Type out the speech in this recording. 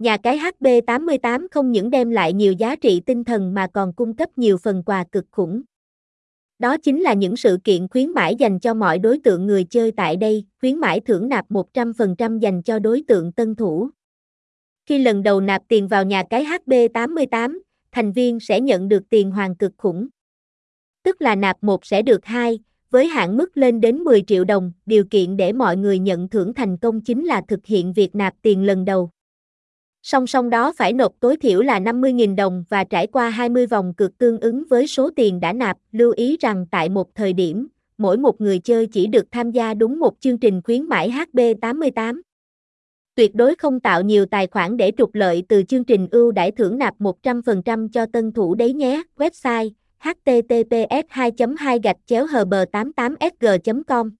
Nhà cái HB88 không những đem lại nhiều giá trị tinh thần mà còn cung cấp nhiều phần quà cực khủng. Đó chính là những sự kiện khuyến mãi dành cho mọi đối tượng người chơi tại đây, khuyến mãi thưởng nạp 100% dành cho đối tượng tân thủ. Khi lần đầu nạp tiền vào nhà cái HB88, thành viên sẽ nhận được tiền hoàn cực khủng. Tức là nạp 1 sẽ được 2, với hạn mức lên đến 10 triệu đồng, điều kiện để mọi người nhận thưởng thành công chính là thực hiện việc nạp tiền lần đầu. Song song đó phải nộp tối thiểu là 50.000 đồng và trải qua 20 vòng cược tương ứng với số tiền đã nạp. Lưu ý rằng tại một thời điểm, mỗi một người chơi chỉ được tham gia đúng một chương trình khuyến mãi HB88. Tuyệt đối không tạo nhiều tài khoản để trục lợi từ chương trình ưu đãi thưởng nạp 100% cho tân thủ đấy nhé. Website https 2 2 gạch chéo hb 88 sg com